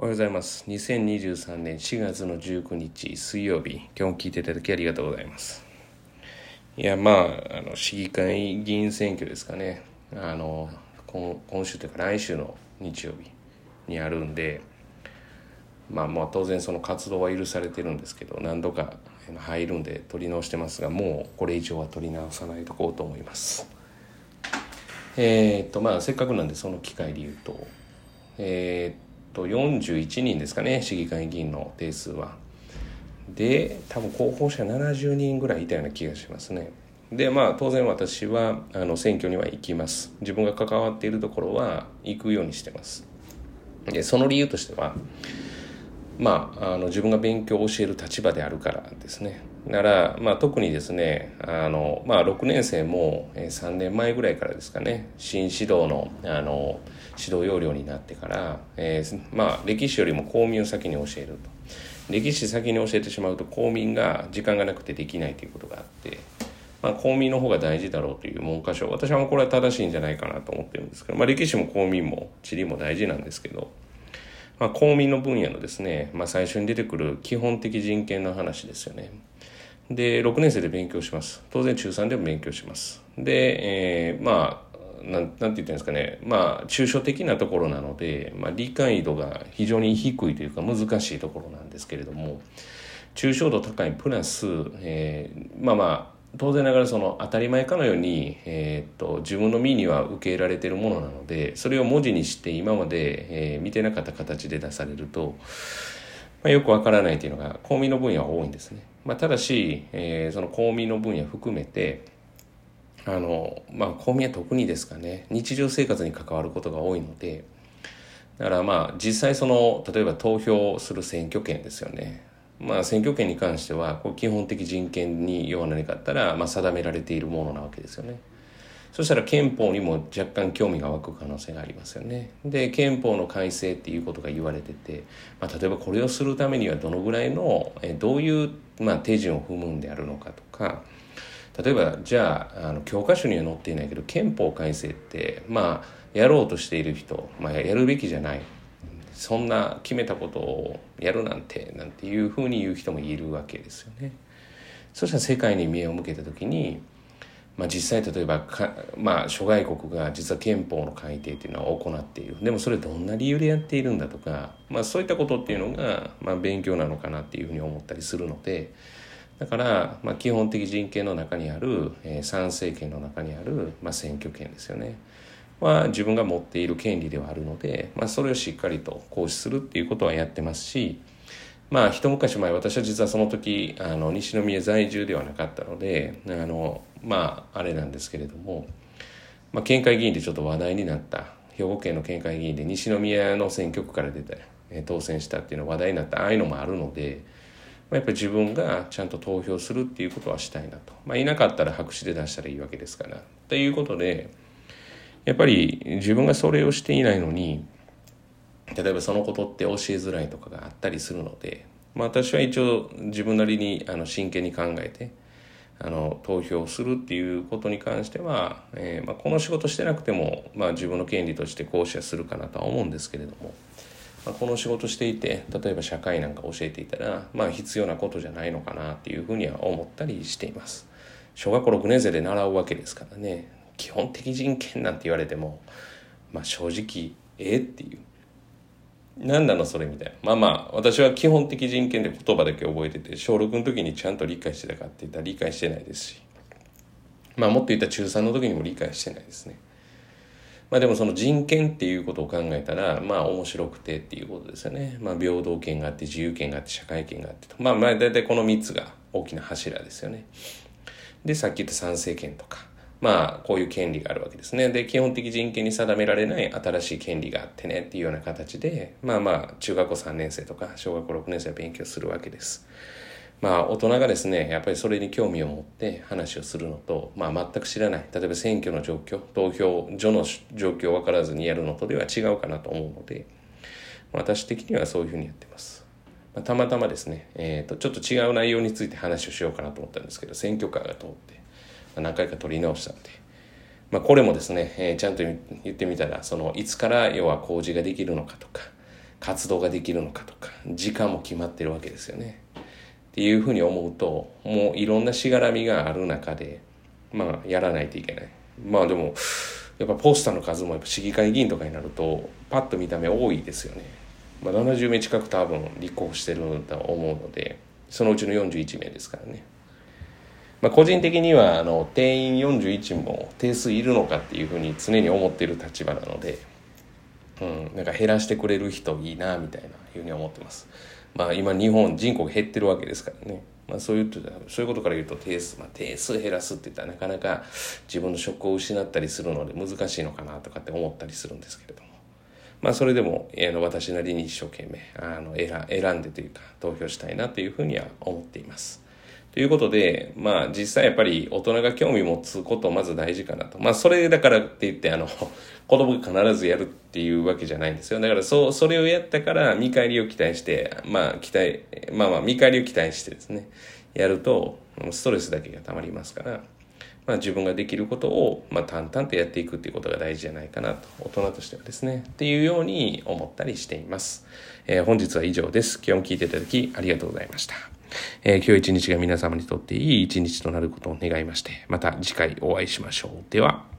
おはようございます。2023年4月の19日水曜日、今日も聞いていただきありがとうございます。いや、まあ、あの、市議会議員選挙ですかね。あの、今今週というか来週の日曜日にあるんで、まあまあ当然その活動は許されてるんですけど、何度か入るんで取り直してますが、もうこれ以上は取り直さないとこうと思います。えーっと、まあせっかくなんでその機会で言うと、えーっと、と41人ですかね、市議会議員の定数は。で、多分候補者70人ぐらいいたような気がしますね。で、まあ当然私はあの選挙には行きます。自分が関わっているところは行くようにしてます。で、その理由としては、まあ、あの自分が勉強を教える立場であるからですね。なら、まあ、特にですねあの、まあ、6年生も3年前ぐらいからですかね新指導のあの指導要領になってから、えーまあ、歴史よりも公民を先に教えると歴史先に教えてしまうと公民が時間がなくてできないということがあって、まあ、公民の方が大事だろうという文科省私はこれは正しいんじゃないかなと思ってるんですけど、まあ、歴史も公民も地理も大事なんですけどまあ、公民の分野のですね、まあ、最初に出てくる基本的人権の話ですよね。で、6年生で勉強します。当然中3でも勉強します。で、えーまあ、なん、なんて言ってるんですかね。まあ、抽象的なところなので、まあ、理解度が非常に低いというか難しいところなんですけれども、抽象度高いプラス、えーまあまあ、当然ながらその当たり前かのように、えー、と自分の身には受け入れられているものなのでそれを文字にして今まで、えー見てなかった形で出されると、まあ、よくわからないというのが公民の分野は多いんですね。まあ、ただし、えーその公民の分野含めてあの、まあ、公民は特にですかね日常生活に関わることが多いのでだからまあ実際その例えば投票する選挙権ですよねまあ選挙権に関してはこう基本的人権に要は何かあったら、まあ、定められているものなわけですよね。そしたら憲法にも若干興味が湧く可能性がありますよね。で憲法の改正っていうことが言われてて、まあ、例えばこれをするためにはどのぐらいのえどういう、まあ、手順を踏むんであるのかとか例えばじゃああの教科書には載っていないけど憲法改正ってまあやろうとしている人、まあ、やるべきじゃない。そんな決めたことをやるなんてなんていうふうに言う人もいるわけですよね。そしたら世界に目を向けた時に、まあ、実際例えば、まあ、諸外国が実は憲法の改定っていうのを行っているでもそれどんな理由でやっているんだとか、まあ、そういったことっていうのが、まあ、勉強なのかなっていうふうに思ったりするので。だから、まあ、基本的人権の中にある、えー参政権の中にある、まあ、選挙権ですよねは自分が持っている権利ではあるので、まあ、それをしっかりと行使するっていうことはやってますしまあ一昔前私は実はその時あの西宮在住ではなかったのであのまああれなんですけれども、まあ、県会議員でちょっと話題になった兵庫県の県会議員で西宮の選挙区から出て当選したっていうのは話題になったああいうのもあるので。まあやっぱり自分がちゃんと投票するっていうことはしたいなと。まあ、いなかったら白紙で出したらいいわけですから。ということで、やっぱり自分がそれをしていないのに、例えばそのことって教えづらいとかがあったりするので、まあ、私は一応自分なりにあの真剣に考えて、あの投票するっていうことに関しては、えーまあ、この仕事してなくても、まあ、自分の権利として行使はするかなとは思うんですけれども、まあ、この仕事していて例えば社会なんか教えていたら、まあ、必要なことじゃないのかなっていうふうには思ったりしています。小学校6年生で習うわけですからね。基本的人権なんて言われても、まあ、正直ええっていう何なのそれみたいなまあまあ私は基本的人権で言葉だけ覚えてて小6の時にちゃんと理解してたかって言ったら理解してないですしまあもっと言ったら中3の時にも理解してないですねまあでもその人権っていうことを考えたら、まあ面白くてっていうことですよね。まあ平等権があって自由権があって社会権があってと。まあまあ大体この3つが大きな柱ですよね。で、さっき言った参政権とか、まあこういう権利があるわけですね。で、基本的人権に定められない新しい権利があってねっていうような形で、まあまあ中学校3年生とか小学校6年生は勉強するわけです。まあ大人がですねやっぱりそれに興味を持って話をするのと、まあ、全く知らない例えば選挙の状況投票所の状況を分からずにやるのとでは違うかなと思うので私的にはそういうふうにやってます、まあ、たまたまですね、えー、とちょっと違う内容について話をしようかなと思ったんですけど選挙カーが通って、何回か取り直したんで、まあ、これもですね、えーちゃんと言ってみたらそのいつから要は工事ができるのかとか活動ができるのかとか時間も決まってるわけですよね。っていうふうに思うともういろんなしがらみがある中でまあやらないといけない。まあでもやっぱポスターの数もやっぱ市議会議員とかになるとパッと見た目多いですよね。まあ、70名近く多分立候補してると思うのでそのうちの41名ですからね。まあ、個人的にはあの定員41も定数いるのかっていうふうに常に思っている立場なので、うん、なんか減らしてくれる人いいなみたいなふうに思ってます。まあ、今日本人口減ってるわけですからね。まあ、そういうそういうことから言うと定数、まあ、定数減らすって言ったらなかなか自分の職を失ったりするので難しいのかなとかって思ったりするんですけれども。まあ、それでも、えー、私なりに一生懸命あの選選んでというか投票したいなというふうには思っています。ということで、まあ実際やっぱり大人が興味持つことまず大事かなと。まあそれだからって言ってあの、子供が必ずやるっていうわけじゃないんですよ。だからそう、それをやったから見返りを期待して、まあ期待、まあまあ見返りを期待してですね、やるとストレスだけが溜まりますから、まあ自分ができることを、まあ淡々とやっていくっていうことが大事じゃないかなと、大人としてはですね、っていうように思ったりしています。えー、本日は以上です。今日も聞いていただきありがとうございました。えー、今日一日が皆様にとっていい一日となることを願いまして、また次回お会いしましょう。では。